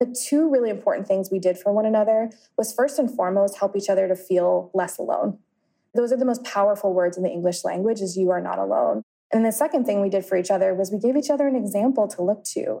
The two really important things we did for one another was first and foremost help each other to feel less alone. Those are the most powerful words in the English language is you are not alone. And the second thing we did for each other was we gave each other an example to look to.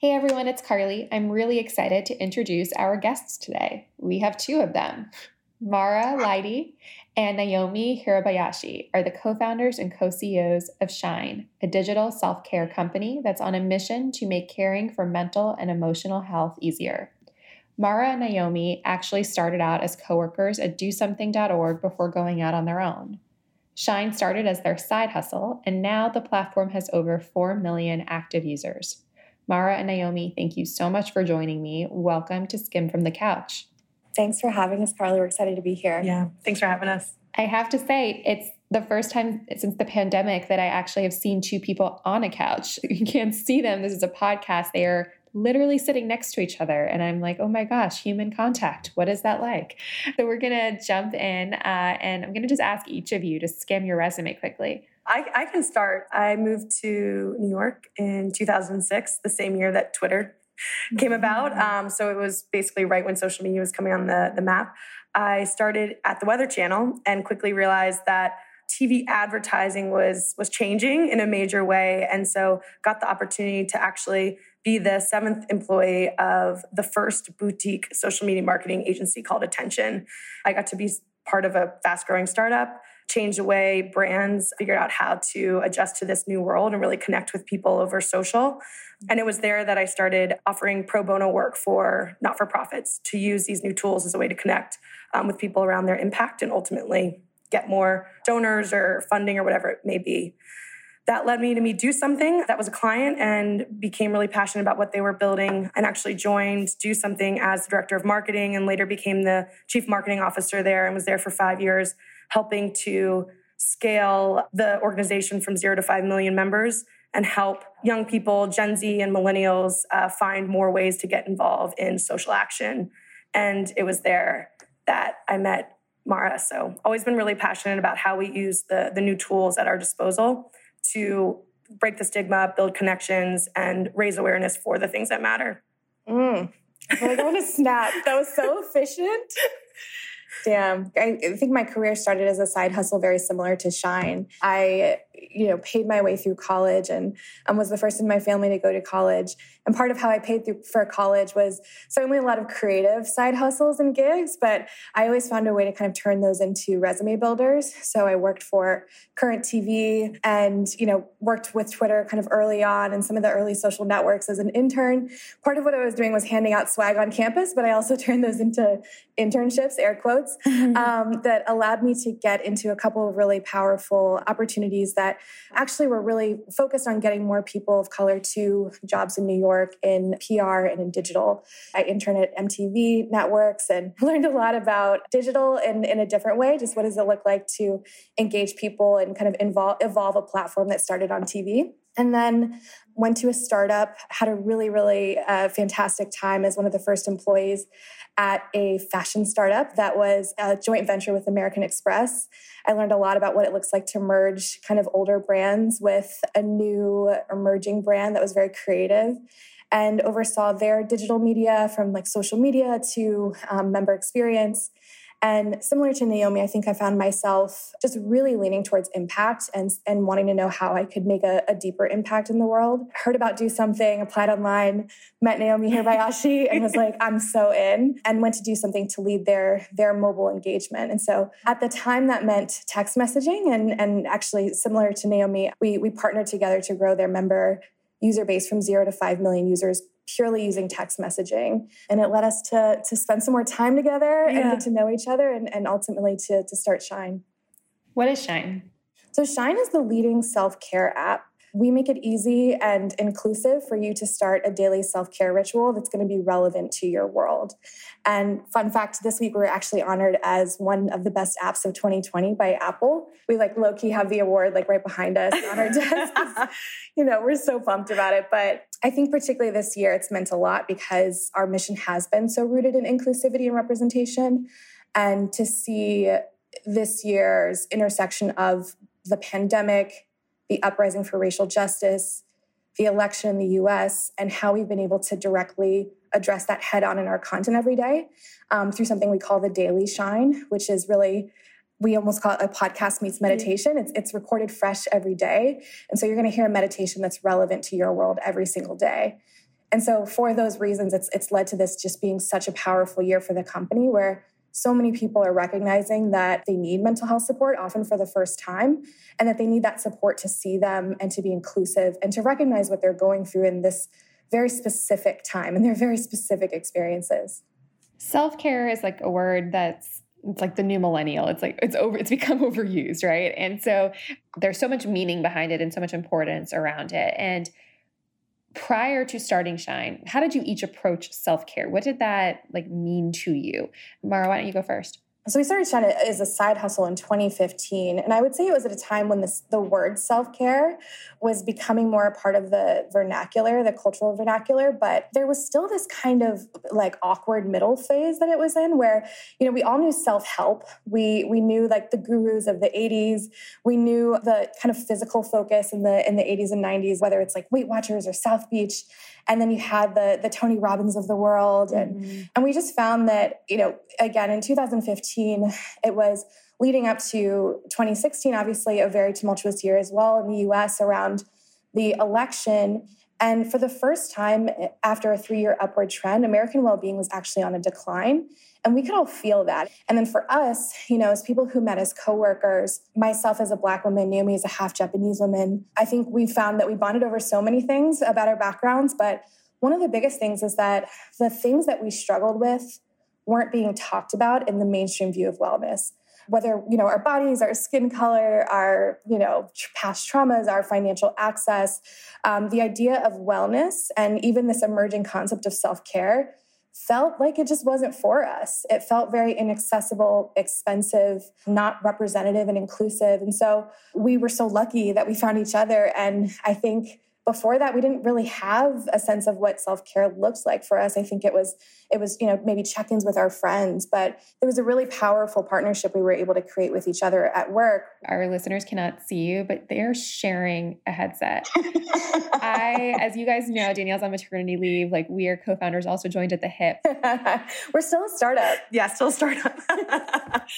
Hey everyone, it's Carly. I'm really excited to introduce our guests today. We have two of them. Marah Lidey and Naomi Hirabayashi are the co founders and co CEOs of Shine, a digital self care company that's on a mission to make caring for mental and emotional health easier. Marah and Naomi actually started out as coworkers at DoSomething.org before going out on their own. Shine started as their side hustle, and now the platform has over 4 million active users. Marah and Naomi, thank you so much for joining me. Welcome to Skimm'd from the Couch. Thanks for having us, Carly. We're excited to be here. Yeah, thanks for having us. I have to say, it's the first time since the pandemic that I actually have seen two people on a couch. You can't see them. This is a podcast. They are literally sitting next to each other. And I'm like, oh my gosh, human contact. What is that like? So we're going to jump in uh, and I'm going to just ask each of you to skim your resume quickly. I, I, can start. I moved to New York in 2006, the same year that Twitter came about. Mm-hmm. Um, so it was basically right when social media was coming on the, the map. I started at the Weather Channel and quickly realized that TV advertising was was changing in a major way, and so got the opportunity to actually be the seventh employee of the first boutique social media marketing agency called Attention. I got to be part of a fast growing startup change the way brands figured out how to adjust to this new world and really connect with people over social. And it was there that I started offering pro bono work for not for profits to use these new tools as a way to connect um, with people around their impact and ultimately get more donors or funding or whatever it may be. That led me to me Do Something That was a client and became really passionate about what they were building and actually joined Do Something as the director of marketing and later became the chief marketing officer there and was there for five years helping to scale the organization from zero to 5 million members and help young people, Gen Z and millennials, uh, find more ways to get involved in social action. And it was there that I met Marah. So, always been really passionate about how we use the, the new tools at our disposal to break the stigma, build connections, and raise awareness for the things that matter. Mm. I want to snap. That was so efficient. Damn. I think my career started as a side hustle very similar to Shine. I, you know, paid my way through college and um, was the first in my family to go to college. And part of how I paid through for college was certainly a lot of creative side hustles and gigs, but I always found a way to kind of turn those into resume builders. So I worked for Current TV and, you know, worked with Twitter kind of early on and some of the early social networks as an intern. Part of what I was doing was handing out swag on campus, but I also turned those into internships, air quotes, mm-hmm. um, that allowed me to get into a couple of really powerful opportunities that actually were really focused on getting more people of color to jobs in New York in PR and in digital. I interned at MTV networks and learned a lot about digital in, in a different way. Just what does it look like to engage people and kind of involve, evolve a platform that started on TV. And then went to a startup, had a really, really uh, fantastic time as one of the first employees at a fashion startup that was a joint venture with American Express. I learned a lot about what it looks like to merge kind of older brands with a new emerging brand that was very creative and oversaw their digital media from like social media to um, member experience and similar to Naomi, I think I found myself just really leaning towards impact and, and wanting to know how I could make a, a deeper impact in the world. Heard about Do Something, applied online, met Naomi Hirabayashi, and was like, I'm so in, and went to Do Something to lead their, their mobile engagement. And so at the time, that meant text messaging. And, and actually, similar to Naomi, we, we partnered together to grow their member user base from zero to 5 million users purely using text messaging. And it led us to, to spend some more time together yeah. and get to know each other and, and ultimately to, to start Shine. What is Shine? So, Shine is the leading self care app we make it easy and inclusive for you to start a daily self care ritual that's going to be relevant to your world. And fun fact this week, we were actually honored as one of the best apps of 2020 by Apple. We like low key have the award like right behind us on our desk. you know, we're so pumped about it. But I think, particularly this year, it's meant a lot because our mission has been so rooted in inclusivity and representation. And to see this year's intersection of the pandemic, the uprising for racial justice, the election in the US, and how we've been able to directly address that head on in our content every day um, through something we call the Daily Shine, which is really we almost call it a podcast meets mm-hmm. meditation. It's, it's recorded fresh every day. And so you're going to hear a meditation that's relevant to your world every single day. And so for those reasons, it's, it's led to this just being such a powerful year for the company where so many people are recognizing that they need mental health support, often for the first time, and that they need that support to see them and to be inclusive and to recognize what they're going through in this very specific time and their very specific experiences. Self care is like a word that's it's like the new millennial. It's like it's over it's become overused right? And so there's so much meaning behind it and so much importance around it. And prior to starting shine how did you each approach self-care? What did that like mean to you? Marah why don't you go first so we started Shine as a side hustle in 2015, and I would say it was at a time when this, the word self care was becoming more a part of the vernacular, the cultural vernacular. But there was still this kind of like awkward middle phase that it was in, where you know we all knew self help. We we knew like the gurus of the 80s. We knew the kind of physical focus in the in the 80s and 90s, whether it's like Weight Watchers or South Beach and then you had the the Tony Robbins of the world. And mm-hmm. and we just found that you know again in 2015 it was leading up to 2016 obviously a very tumultuous year as well in the US around the election. And for the first time after a 3-year upward trend American well-being was actually on a decline and we could all feel that. And then for us, you know, as people who met as coworkers, myself as a Black woman, Naomi as a half Japanese woman, I think we found that we bonded over so many things about our backgrounds. But one of the biggest things is that the things that we struggled with weren't being talked about in the mainstream view of wellness whether you know our bodies our skin color our you know past traumas our financial access um, the idea of wellness and even this emerging concept of self-care felt like it just wasn't for us. It felt very inaccessible, expensive, not representative and inclusive. And so we were so lucky that we found each other. And I think before that we didn't really have a sense of what self-care looks like for us. I think it was it was you know maybe check-ins with our friends but there was a really powerful partnership we were able to create with each other at work. Our listeners cannot see you but they're sharing a headset. I as you guys know danielle's on maternity leave. Like we are co-founders also joined at the hip. We're still a startup. Yeah still a startup.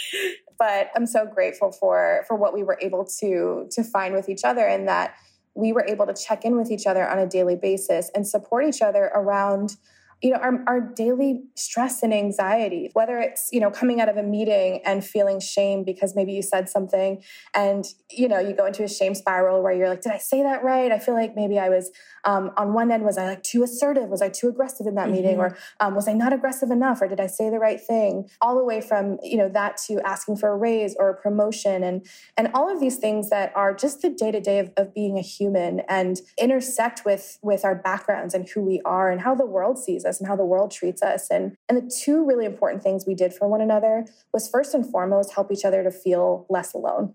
But i'm so grateful for for what we were able to to find with each other and that we were able to check in with each other on a daily basis and support each other around you know our, our daily stress and anxiety whether it's you know coming out of a meeting and feeling shame because maybe you said something and you know you go into a shame spiral where you're like did i say that right? I feel like maybe i was um, on one end was i like too assertive? Was i too aggressive in that mm-hmm. meeting or um, was i not aggressive enough? Or did i say the right thing? All the way from you know that to asking for a raise or a promotion and and all of these things that are just the day-to-day of, of being a human and intersect with with our backgrounds and who we are and how the world sees us us and how the world treats us. And, and the two really important things we did for one another was first and foremost help each other to feel less alone.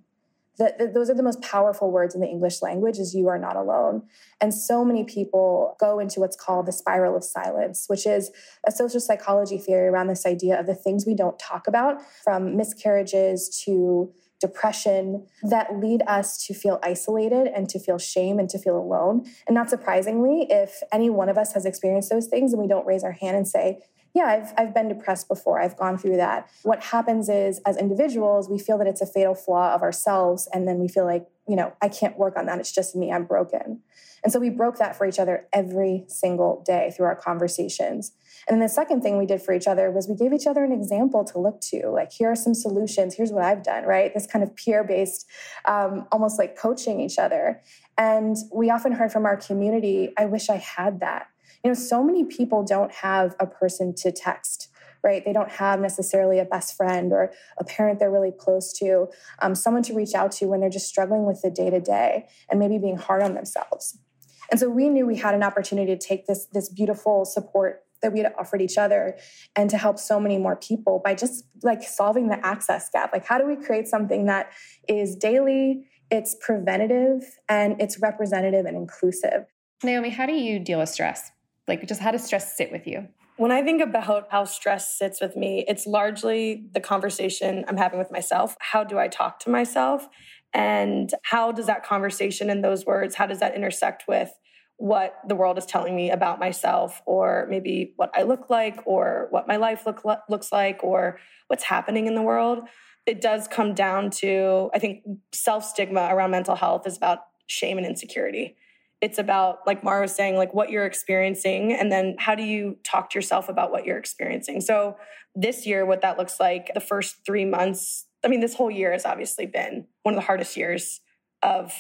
Those are the most powerful words in the English language is you are not alone. And so many people go into what's called the spiral of silence, which is a social psychology theory around this idea of the things we don't talk about from miscarriages to depression that lead us to feel isolated and to feel shame and to feel alone. And not surprisingly, if any one of us has experienced those things and we don't raise our hand and say, yeah, I've, I've been depressed before. I've gone through that. What happens is, as individuals, we feel that it's a fatal flaw of ourselves. And then we feel like, you know, I can't work on that. It's just me. I'm broken. And so we broke that for each other every single day through our conversations. And then the second thing we did for each other was we gave each other an example to look to. Like, here are some solutions. Here's what I've done, right? This kind of peer based, um, almost like coaching each other. And we often heard from our community, I wish I had that. You know, so many people don't have a person to text right? They don't have necessarily a best friend or a parent they're really close to, um, someone to reach out to when they're just struggling with the day to day and maybe being hard on themselves. And so we knew we had an opportunity to take this, this beautiful support that we had offered each other and to help so many more people by just like solving the access gap. Like, how do we create something that is daily, it's preventative, and it's representative and inclusive? Naomi, how do you deal with stress? Like, just how does stress sit with you? When I think about how stress sits with me, it's largely the conversation I'm having with myself. How do I talk to myself? And how does that conversation and those words, how does that intersect with what the world is telling me about myself or maybe what I look like or what my life look, looks like or what's happening in the world? It does come down to, I think, self stigma around mental health is about shame and insecurity it's about like marah was saying like what you're experiencing and then how do you talk to yourself about what you're experiencing? So this year what that looks like the first three months i mean this whole year has obviously been one of the hardest years of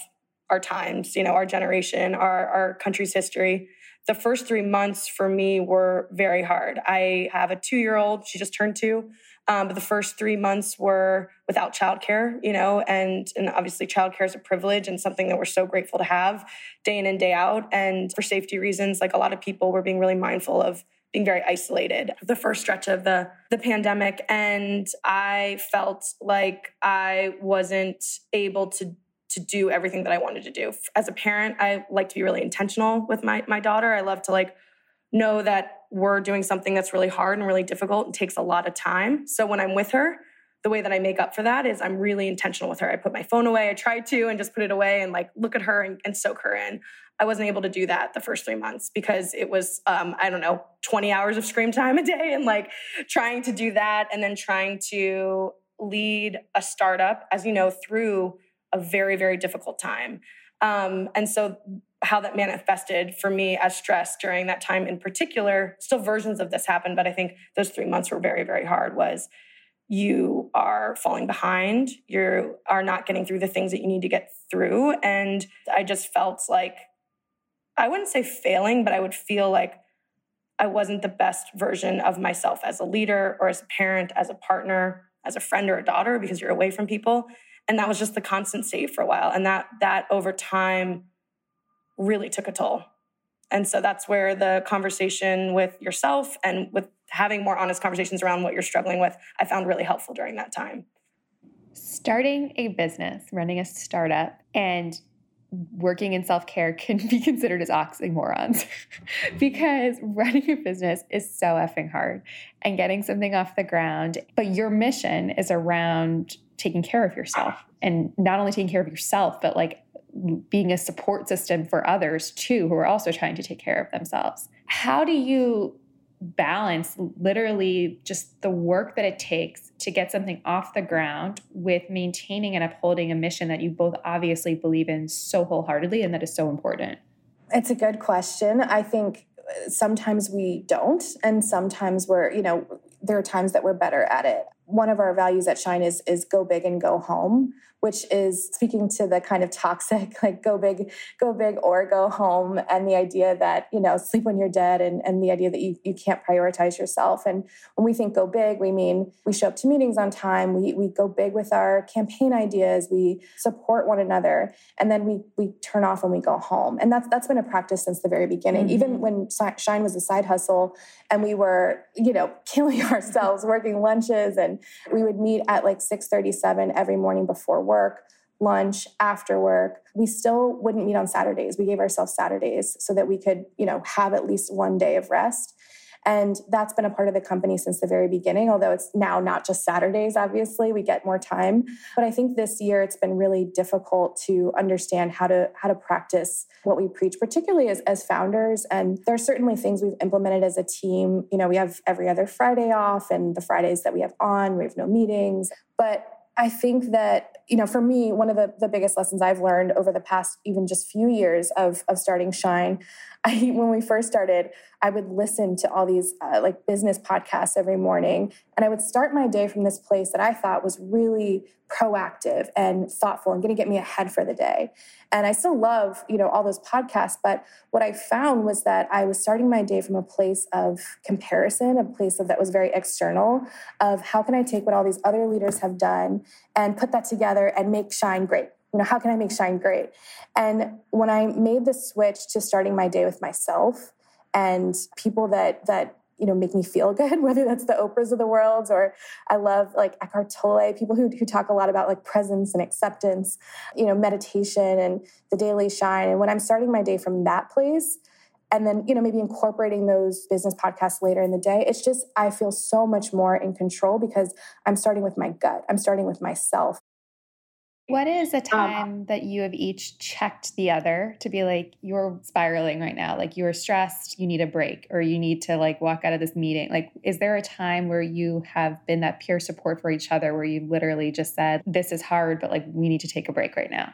our times you know our generation our, our country's history. The first three months for me were very hard. I have a two year old she just turned two um, but the first three months were without childcare, you know, and and obviously childcare is a privilege and something that we're so grateful to have day in and day out. And for safety reasons, like a lot of people were being really mindful of being very isolated the first stretch of the the pandemic. And i felt like i wasn't able to to do everything that i wanted to do. As a parent i like to be really intentional with my my daughter. I love to like know that we're doing something that's really hard and really difficult and takes a lot of time. So when I'm with her, the way that I make up for that is I'm really intentional with her. I put my phone away. I try to and just put it away and like look at her and, and soak her in. I wasn't able to do that the first three months because it was, um, I don't know, 20 hours of screen time a day and like trying to do that and then trying to lead a startup, as you know, through a very, very difficult time. Um, and so how that manifested for me as stress during that time in particular. Still versions of this happened but i think those three months were very very hard was you are falling behind. You are not getting through the things that you need to get through. And i just felt like i wouldn't say failing but i would feel like i wasn't the best version of myself as a leader or as a parent as a partner as a friend or a daughter because you're away from people. And that was just the constant state for a while. And that that over time really took a toll. And so that's where the conversation with yourself and with having more honest conversations around what you're struggling with, I found really helpful during that time. Starting a business, running a startup, and working in self care can be considered as oxymorons because running a business is so effing hard and getting something off the ground. But your mission is around taking care of yourself and not only taking care of yourself, but like being a support system for others too who are also trying to take care of themselves. How do you balance literally just the work that it takes to get something off the ground with maintaining and upholding a mission that you both obviously believe in so wholeheartedly and that is so important? It's a good question. I think uh, sometimes we don't and sometimes we're, you know, there are times that we're better at it. One of our values at Shine is is go big and go home, which is speaking to the kind of toxic like go big, go big or go home, and the idea that you know sleep when you're dead, and and the idea that you you can't prioritize yourself. And when we think go big, we mean we show up to meetings on time, we we go big with our campaign ideas, we support one another, and then we we turn off when we go home. And that's that's been a practice since the very beginning. Mm-hmm. Even when Shine was a side hustle, and we were you know killing ourselves working lunches and we would meet at like 6:37 every morning before work lunch after work. We still wouldn't meet on saturdays. We gave ourselves saturdays so that we could you know have at least one day of rest and that's been a part of the company since the very beginning, although it's now not just Saturdays, obviously, we get more time. But I think this year it's been really difficult to understand how to how to practice what we preach, particularly as, as founders. And there are certainly things we've implemented as a team. You know, we have every other Friday off and the Fridays that we have on, we have no meetings. But I think that you know, for me, one of the, the biggest lessons I've learned over the past even just few years of, of starting Shine, I, when we first started, I would listen to all these uh, like business podcasts every morning. And I would start my day from this place that I thought was really proactive and thoughtful and going to get me ahead for the day. And I still love, you know, all those podcasts, but what I found was that I was starting my day from a place of comparison, a place of that was very external of how can I take what all these other leaders have done and put that together and make shine great. You know, how can I make shine great? And when I made the switch to starting my day with myself and people that that you know make me feel good whether that's the oprahs of the world or i love like eckhart tolle people who, who talk a lot about like presence and acceptance you know meditation and the daily shine and when i'm starting my day from that place and then you know maybe incorporating those business podcasts later in the day it's just i feel so much more in control because i'm starting with my gut i'm starting with myself what is a Um, time that you have each checked the other to be like, you're spiraling right now? Like, you're stressed, you need a break, or you need to like walk out of this meeting? Like, is there a time where you have been that peer support for each other where you literally just said, this is hard, but like, we need to take a break right now?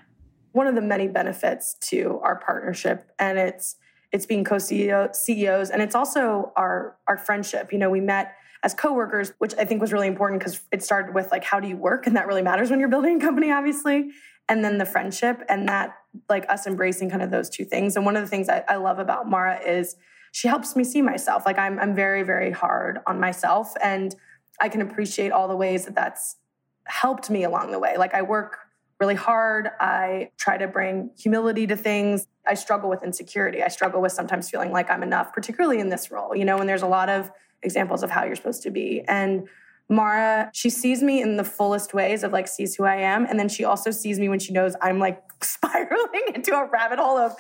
one of the many benefits to our partnership and it's it's being co-CEOs and it's also our our friendship. You know, we met as coworkers, which I think was really important because it started with like how do you work and that really matters when you're building a company obviously. And then the friendship and that like us embracing kind of those two things. And one of the things I, I love about Marah is she helps me see myself. Like I'm I'm very very hard on myself and I can appreciate all the ways that that's helped me along the way. Like I work really hard. I try to bring humility to things. I struggle with insecurity. I struggle with sometimes feeling like I'm enough, particularly in this role, you know, and there's a lot of examples of how you're supposed to be. And Marah, she sees me in the fullest ways of like sees who I am. And then she also sees me when she knows I'm like spiraling into a rabbit hole of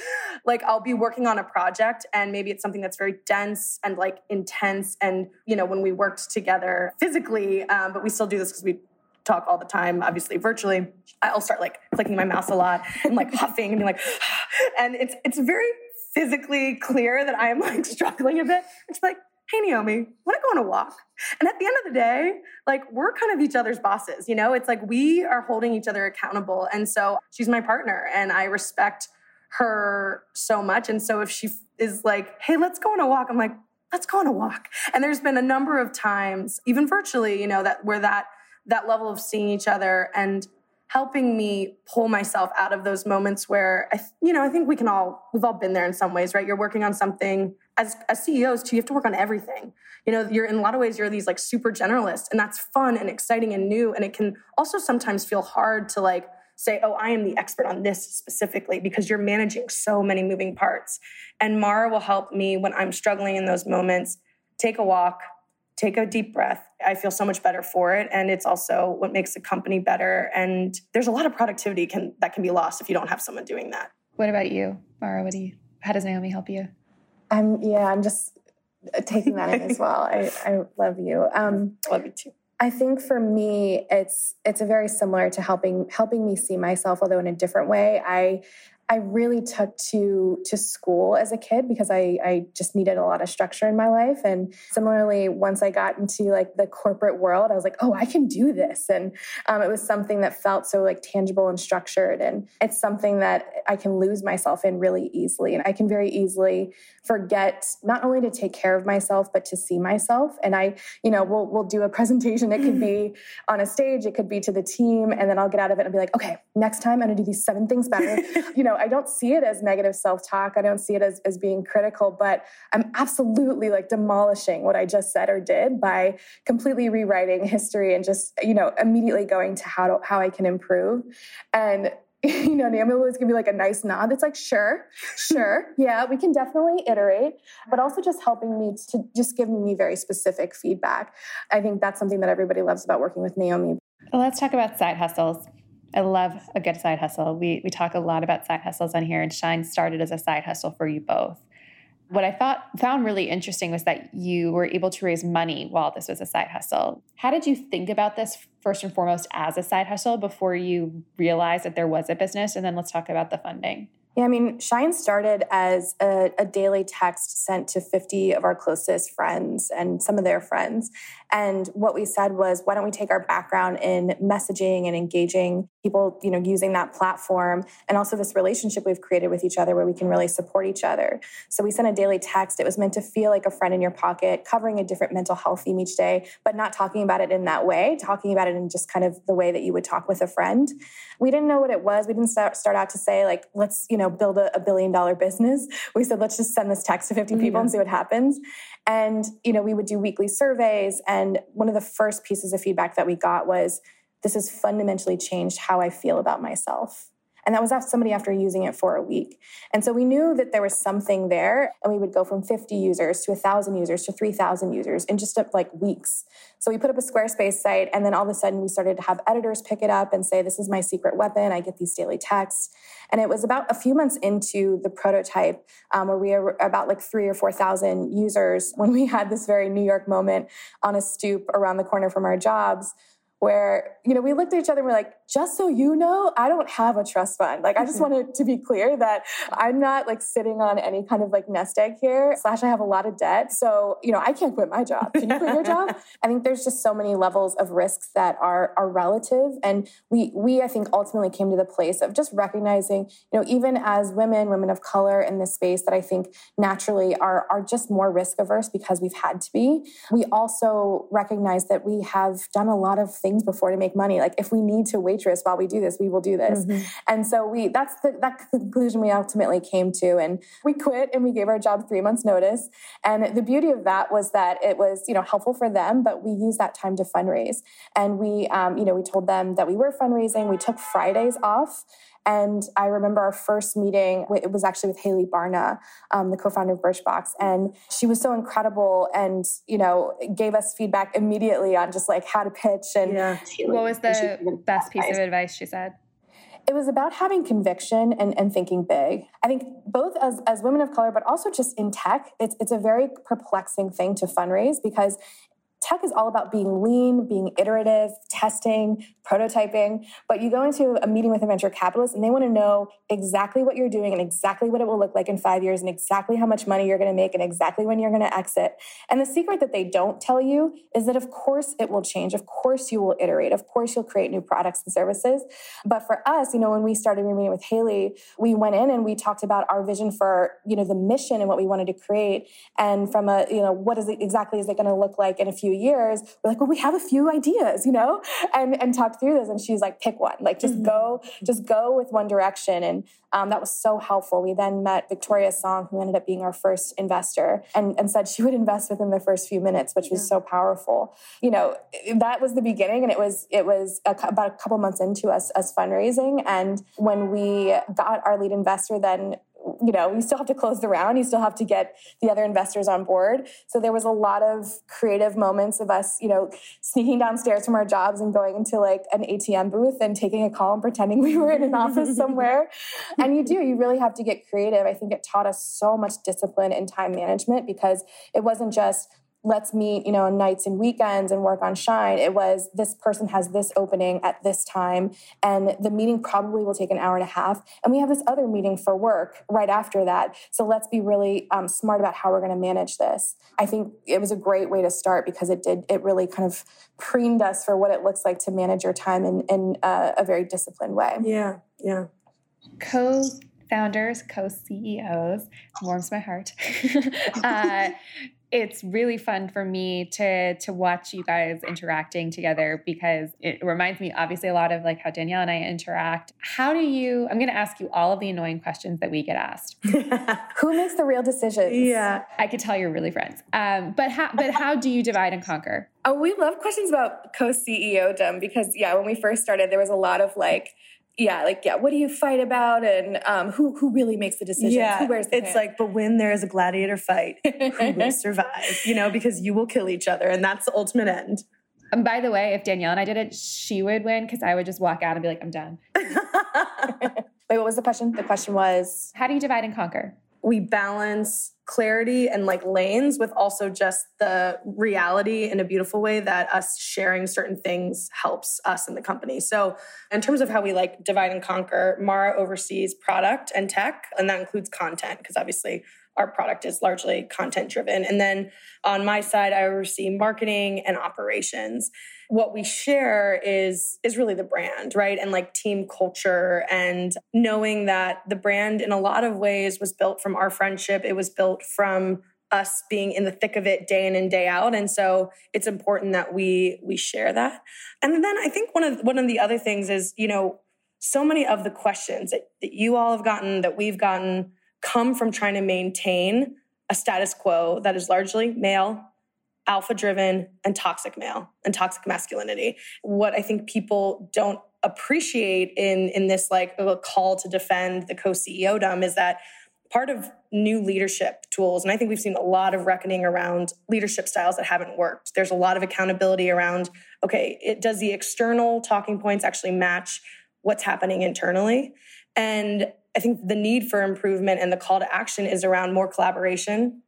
like I'll be working on a project and maybe it's something that's very dense and like intense. And, you know, when we worked together physically, um, but we still do this because we talk all the time, obviously virtually, I'll start like clicking my mouse a lot and like huffing and being like, and it's it's very physically clear that I am like struggling a bit. It's like, hey Naomi, want to go on a walk? And at the end of the day, like we're kind of each other's bosses, you know? It's like we are holding each other accountable. And so she's my partner and I respect her so much. And so if she is like, hey, let's go on a walk, I'm like, let's go on a walk. And there's been a number of times, even virtually, you know, that where that that level of seeing each other and helping me pull myself out of those moments where I, you know, I think we can all we've all been there in some ways, right? You're working on something as as CEOs too. You have to work on everything. You know, you're in a lot of ways you're these like super generalists, and that's fun and exciting and new. And it can also sometimes feel hard to like say, oh, I am the expert on this specifically because you're managing so many moving parts. And Marah will help me when I'm struggling in those moments. Take a walk, take a deep breath. I feel so much better for it. And it's also what makes the company better. And there's a lot of productivity can, that can be lost if you don't have someone doing that. What about you, Marah? What do you, how does Naomi help you? I'm yeah, I'm just taking that in as well. I, I love you. Um, Love you too. I think for me, it's it's a very similar to helping helping me see myself, although in a different way. I I really took to to school as a kid because I I just needed a lot of structure in my life. And similarly, once I got into like the corporate world, I was like, oh, I can do this. And um, it was something that felt so like tangible and structured. And it's something that I can lose myself in really easily. And I can very easily forget not only to take care of myself, but to see myself. And I, you know, we'll we'll do a presentation. It could be on a stage, it could be to the team, and then I'll get out of it and be like, okay, next time I'm gonna do these seven things better. you know, I don't see it as negative self-talk. I don't see it as, as being critical, but I'm absolutely like demolishing what I just said or did by completely rewriting history and just, you know, immediately going to how to how I can improve. And you know, Naomi will always give me like a nice nod. It's like, sure, sure, yeah, we can definitely iterate, but also just helping me to just giving me very specific feedback. I think that's something that everybody loves about working with Naomi. Well, let's talk about side hustles. I love a good side hustle. We we talk a lot about side hustles on here, and Shine started as a side hustle for you both. What I thought found really interesting was that you were able to raise money while this was a side hustle. How did you think about this first and foremost as a side hustle before you realized that there was a business? And then let's talk about the funding. Yeah, I mean, Shine started as a, a, daily text sent to 50 of our closest friends and some of their friends. And what we said was, why don't we take our background in messaging and engaging people, you know, using that platform and also this relationship we've created with each other where we can really support each other. So we sent a daily text. It was meant to feel like a friend in your pocket, covering a different mental health theme each day, but not talking about it in that way, talking about it in just kind of the way that you would talk with a friend. We didn't know what it was. We didn't start, start out to say like, let's, you know, build a, a billion dollar business. We said, let's just send this text to 50 people and see what happens. And, you know, we would do weekly surveys. And one of the first pieces of feedback that we got was, this has fundamentally changed how I feel about myself. And that was after somebody after using it for a week. And so we knew that there was something there, and we would go from 50 users to 1,000 users to 3,000 users in just like weeks. So we put up a Squarespace site, and then all of a sudden we started to have editors pick it up and say, This is my secret weapon. I get these daily texts. And it was about a few months into the prototype um, where we were about like three or 4,000 users when we had this very New York moment on a stoop around the corner from our jobs where you know we looked at each other and we're like just so you know i don't have a trust fund. Like i just mm-hmm. wanted to be clear that i'm not like sitting on any kind of like nest egg here slash i have a lot of debt. So you know i can't quit my job. Can you quit your job? I think there's just so many levels of risks that are are relative. And we we i think ultimately came to the place of just recognizing you know even as women women of color in this space that i think naturally are are just more risk averse because we've had to be we also recognize that we have done a lot of things before to make money. Like if we need to waitress while we do this, we will do this. Mm-hmm. And so we that's the that conclusion we ultimately came to. And we quit and we gave our job three months notice. And the beauty of that was that it was, you know, helpful for them, but we used that time to fundraise. And we um, you know, we told them that we were fundraising. We took Fridays off and I remember our first meeting, it was actually with Hayley Barna, um, the co-founder of Birchbox. And she was so incredible and, you know, gave us feedback immediately on just like how to pitch. And yeah. what was the best piece of advice she said? it was about having conviction and, and thinking big. I think both as, as women of color, but also just in tech, it's, it's a very perplexing thing to fundraise because tech is all about being lean, being iterative, testing, prototyping. But you go into a meeting with a venture capitalist and they want to know exactly what you're doing and exactly what it will look like in five years and exactly how much money you're going to make and exactly when you're going to exit. And the secret that they don't tell you is that, of course, it will change. Of course, you will iterate. Of course, you'll create new products and services. But for us, you know, when we started meeting with Hayley, we went in and we talked about our vision for, you know, the mission and what we wanted to create. And from a, you know, what is it exactly is it going to look like in a few few years, we're like, well, we have a few ideas, you know, and and talk through this. And she's like, pick one, like just mm-hmm. go, just go with one direction. And um, that was so helpful. We then met Victoria Song, who ended up being our first investor, and, and said she would invest within the first few minutes, which was yeah. so powerful. You know, that was the beginning, and it was it was a, about a couple months into us us fundraising. And when we got our lead investor, then you know, you still have to close the round. You still have to get the other investors on board. So there was a lot of creative moments of us, you know, sneaking downstairs from our jobs and going into like an ATM booth and taking a call and pretending we were in an office somewhere. And you do, you really have to get creative. I think it taught us so much discipline and time management because it wasn't just let's meet, you know, nights and weekends and work on Shine. It was this person has this opening at this time, and the meeting probably will take an hour and a half. And we have this other meeting for work right after that. So let's be really um, smart about how we're going to manage this. I think it was a great way to start because it did, it really kind of preened us for what it looks like to manage your time in, in uh, a very disciplined way. Yeah, yeah. Co founders, co CEOs, warms my heart. uh, it's really fun for me to to watch you guys interacting together because it reminds me obviously a lot of like how Danielle and I interact. How do you I'm going to ask you all of the annoying questions that we get asked. Who makes the real decisions? Yeah. I could tell you're really friends. Um, but how but how do you divide and conquer? Oh, we love questions about co-CEO dom because yeah, when we first started there was a lot of like yeah, like yeah, what do you fight about, and um, who who really makes the decisions? Yeah, who wears the it's like, but when there is a gladiator fight, who will survive? You know, because you will kill each other, and that's the ultimate end. And by the way, if Danielle and I did it, she would win because I would just walk out and be like, I'm done. Wait, what was the question? The question was How do you divide and conquer? we balance clarity and like lanes with also just the reality in a beautiful way that us sharing certain things helps us in the company. So, in terms of how we like divide and conquer, Marah oversees product and tech, and that includes content because obviously our product is largely content driven. And then on my side, I oversee marketing and operations. What we share is is really the brand, right? And like team culture and knowing that the brand in a lot of ways was built from our friendship. It was built from us being in the thick of it day in and day out and so it's important that we we share that and then i think one of one of the other things is you know so many of the questions that, that you all have gotten that we've gotten come from trying to maintain a status quo that is largely male, alpha driven, and toxic male and toxic masculinity. What I think people don't appreciate in, in this like oh, a call to defend the co CEO dom is that part of new leadership tools, and I think we've seen a lot of reckoning around leadership styles that haven't worked. There's a lot of accountability around okay, it does the external talking points actually match what's happening internally? And I think the need for improvement and the call to action is around more collaboration,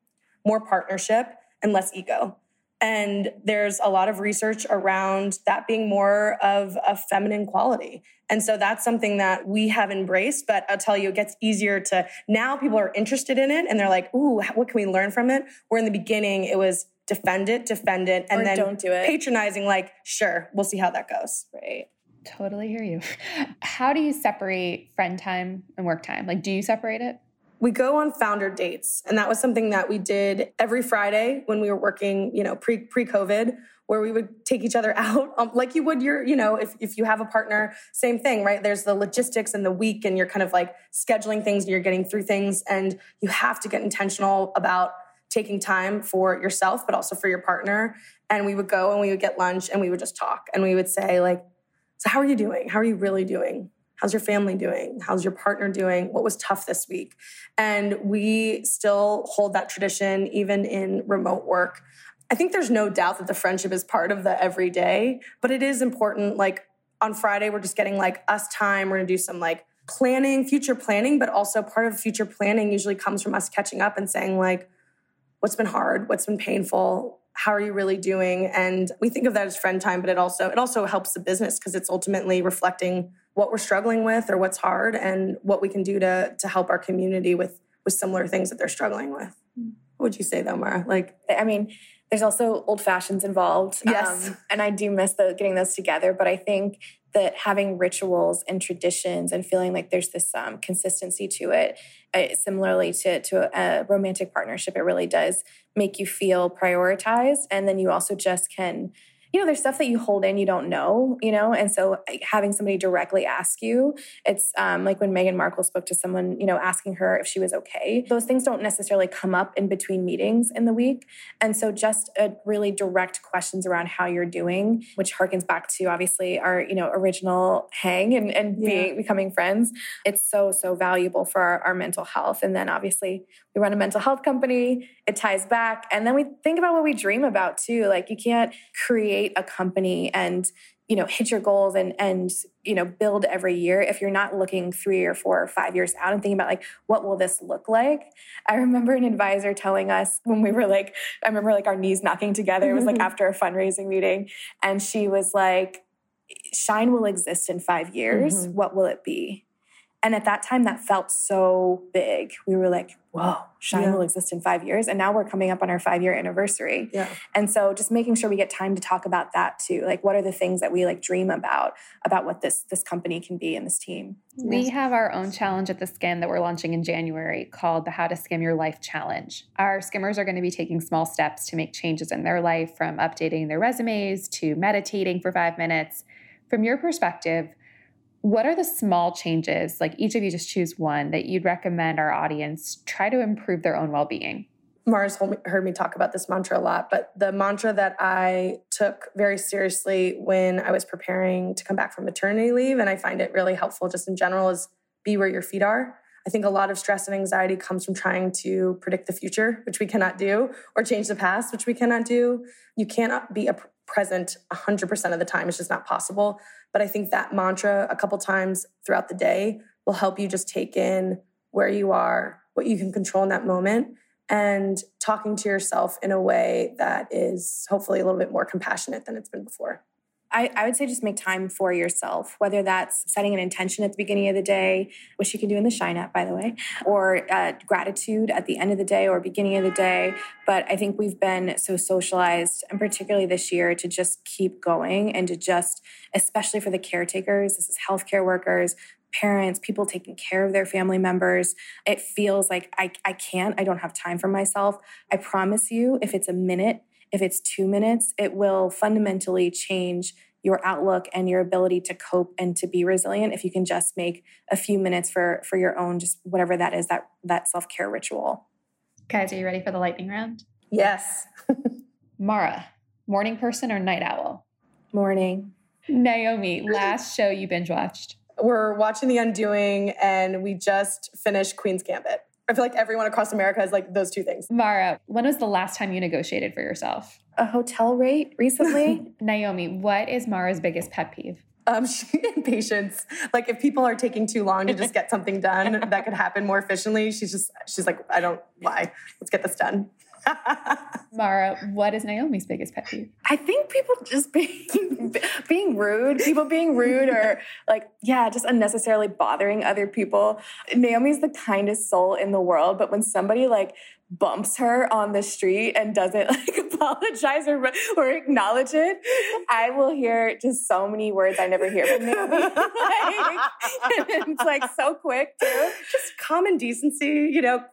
more partnership, and less ego. And there's a lot of research around that being more of a feminine quality. And so that's something that we have embraced. But I'll tell you, it gets easier to now people are interested in it and they're like, ooh, what can we learn from it? Where in the beginning, it was defend it, defend it, and or then don't do it. patronizing, like, sure, we'll see how that goes. Right. Totally hear you. How do you separate friend time and work time? Like, do you separate it? We go on founder dates, and that was something that we did every Friday when we were working, you know, pre pre COVID, where we would take each other out, um, like you would your, you know, if if you have a partner, same thing, right? There's the logistics and the week, and you're kind of like scheduling things, and you're getting through things, and you have to get intentional about taking time for yourself, but also for your partner. And we would go and we would get lunch, and we would just talk, and we would say like so, how are you doing? How are you really doing? How's your family doing? How's your partner doing? What was tough this week? And we still hold that tradition even in remote work. I think there's no doubt that the friendship is part of the everyday, but it is important. Like on Friday, we're just getting like us time. We're gonna do some like planning, future planning, but also part of future planning usually comes from us catching up and saying, like, what's been hard? What's been painful? How are you really doing? And we think of that as friend time but it also it also helps the business because it's ultimately reflecting what we're struggling with or what's hard and what we can do to to help our community with with similar things that they're struggling with. What would you say though marah like i mean there's also old fashions involved yes. um, and i do miss the, getting those together but i think that having rituals and traditions and feeling like there's this um, consistency to it, uh, similarly to, to a romantic partnership, it really does make you feel prioritized. And then you also just can you know, there's stuff that you hold in you don't know, you know, and so having somebody directly ask you, it's um, like when Meghan Markle spoke to someone, you know, asking her if she was okay. Those things don't necessarily come up in between meetings in the week, and so just a really direct questions around how you're doing, which harkens back to obviously our you know original hang and and yeah. being becoming friends. It's so so valuable for our, our mental health, and then obviously we run a mental health company. It ties back, and then we think about what we dream about too. Like you can't create create a company and you know hit your goals and and you know build every year if you're not looking three or four or five years out and thinking about like what will this look like? I remember an advisor telling us when we were like i remember like our knees knocking together. It was like after a fundraising meeting. And she was like shine will exist in five years. Mm-hmm. what will it be and at that time, that felt so big. We were like, whoa, Shine yeah. will exist in five years. And now we're coming up on our five year anniversary. Yeah. And so just making sure we get time to talk about that too. Like what are the things that we like dream about, about what this this company can be and this team. We have our own challenge at the Skimm that we're launching in January called the How to Skim Your Life Challenge. Our skimmers are going to be taking small steps to make changes in their life from updating their resumes to meditating for five minutes. From your perspective, what are the small changes, like each of you just choose one, that you'd recommend our audience try to improve their own well being? Mars heard me talk about this mantra a lot, but the mantra that I took very seriously when I was preparing to come back from maternity leave, and I find it really helpful just in general, is be where your feet are. I think a lot of stress and anxiety comes from trying to predict the future, which we cannot do, or change the past, which we cannot do. You cannot be a present 100% of the time. It's just not possible. But I think that mantra a couple times throughout the day will help you just take in where you are, what you can control in that moment and talking to yourself in a way that is hopefully a little bit more compassionate than it's been before. I, I, would say just make time for yourself, whether that's setting an intention at the beginning of the day, which you can do in the Shine app, by the way, or uh, gratitude at the end of the day or beginning of the day. But I think we've been so socialized, and particularly this year, to just keep going and to just, especially for the caretakers, this is healthcare workers, parents, people taking care of their family members. It feels like I, I can't, I don't have time for myself. I promise you, if it's a minute, if it's two minutes, it will fundamentally change your outlook and your ability to cope and to be resilient if you can just make a few minutes for for your own just whatever that is that that self-care ritual. Guys are you ready for the lightning round? Yes. Marah morning person or night owl? Morning. Naomi last show you binge watched we're watching the undoing and we just finished queen's gambit I feel like everyone across America is like those two things. Marah, when was the last time you negotiated for yourself? A hotel rate recently. Naomi, what is Marah's biggest pet peeve? Um, she impatience. Like if people are taking too long to just get something done that could happen more efficiently, she's just she's like, I don't why. Let's get this done. Marah, what is Naomi's biggest pet peeve? I think people just being being rude, people being rude or like yeah, just unnecessarily bothering other people. Naomi's the kindest soul in the world, but when somebody like bumps her on the street and doesn't like apologize or, or acknowledge it, I will hear just so many words I never hear from Naomi. like, it's like so quick too. Just common decency, you know,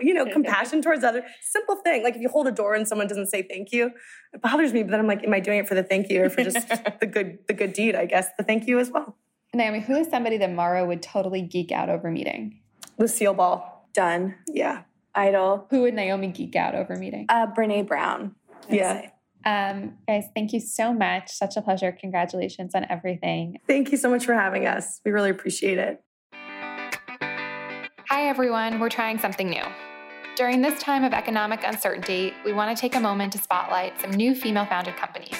you know, compassion towards others. Simple thing. Like if you hold a door and someone doesn't say thank you, it bothers me. But then I'm like, am I doing it for the thank you or for just the good the good deed? I guess the thank you as well. Naomi, who is somebody that Marah would totally geek out over meeting? Lucille Ball. Done. Yeah. Idol. Who would Naomi geek out over meeting? Uh, Brene Brown. I'd yeah. Say. Um, guys, thank you so much. Such a pleasure. Congratulations on everything. Thank you so much for having us. We really appreciate it. Hi, everyone. We're trying something new. During this time of economic uncertainty, we want to take a moment to spotlight some new female founded companies.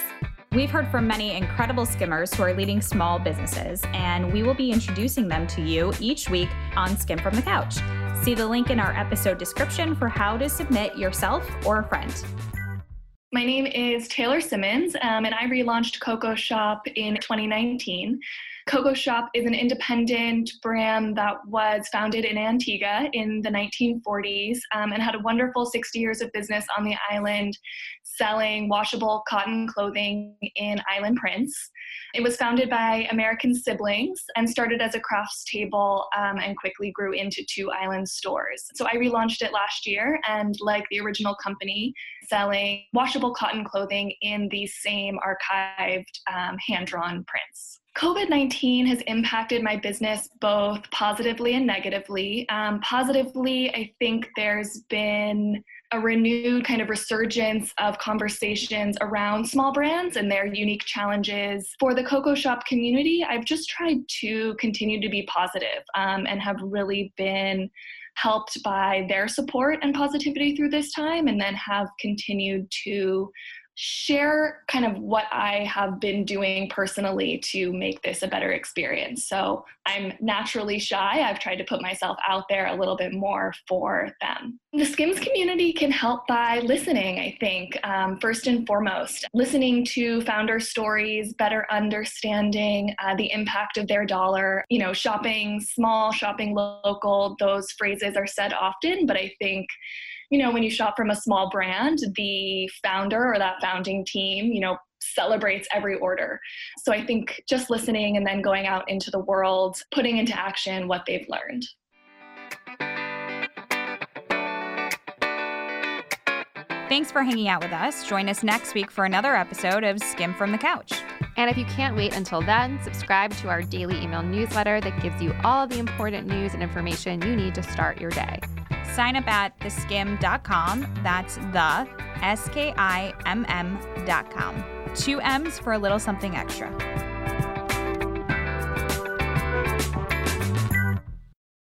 We've heard from many incredible skimmers who are leading small businesses, and we will be introducing them to you each week on Skimm'd from the Couch. See the link in our episode description for how to submit yourself or a friend. My name is Taylor Simmons, um, and I relaunched Coco Shop in 2019. Coco Shop is an independent brand that was founded in Antigua in the 1940s um, and had a wonderful 60 years of business on the island selling washable cotton clothing in island prints. It was founded by American siblings and started as a crafts table um, and quickly grew into two island stores. So I relaunched it last year and, like the original company, selling washable cotton clothing in these same archived um, hand drawn prints. COVID 19 has impacted my business both positively and negatively. Um, positively, I think there's been a renewed kind of resurgence of conversations around small brands and their unique challenges. For the Coco Shop community, I've just tried to continue to be positive, um, and have really been helped by their support and positivity through this time, and then have continued to share kind of what I have been doing personally to make this a better experience. So I'm naturally shy. I've tried to put myself out there a little bit more for them. The Skimm's community can help by listening, I think, um, first and foremost. Listening to founder stories, better understanding uh, the impact of their dollar. You know, shopping small, shopping local, those phrases are said often, but I think you know, when you shop from a small brand, the founder or that founding team, you know, celebrates every order. So I think just listening and then going out into the world, putting into action what they've learned. Thanks for hanging out with us. Join us next week for another episode of Skimm'd from the Couch. And if you can't wait until then, subscribe to our daily email newsletter that gives you all the important news and information you need to start your day sign up at theskimm.com. That's the S K I M M.com. Two M's for a little something extra.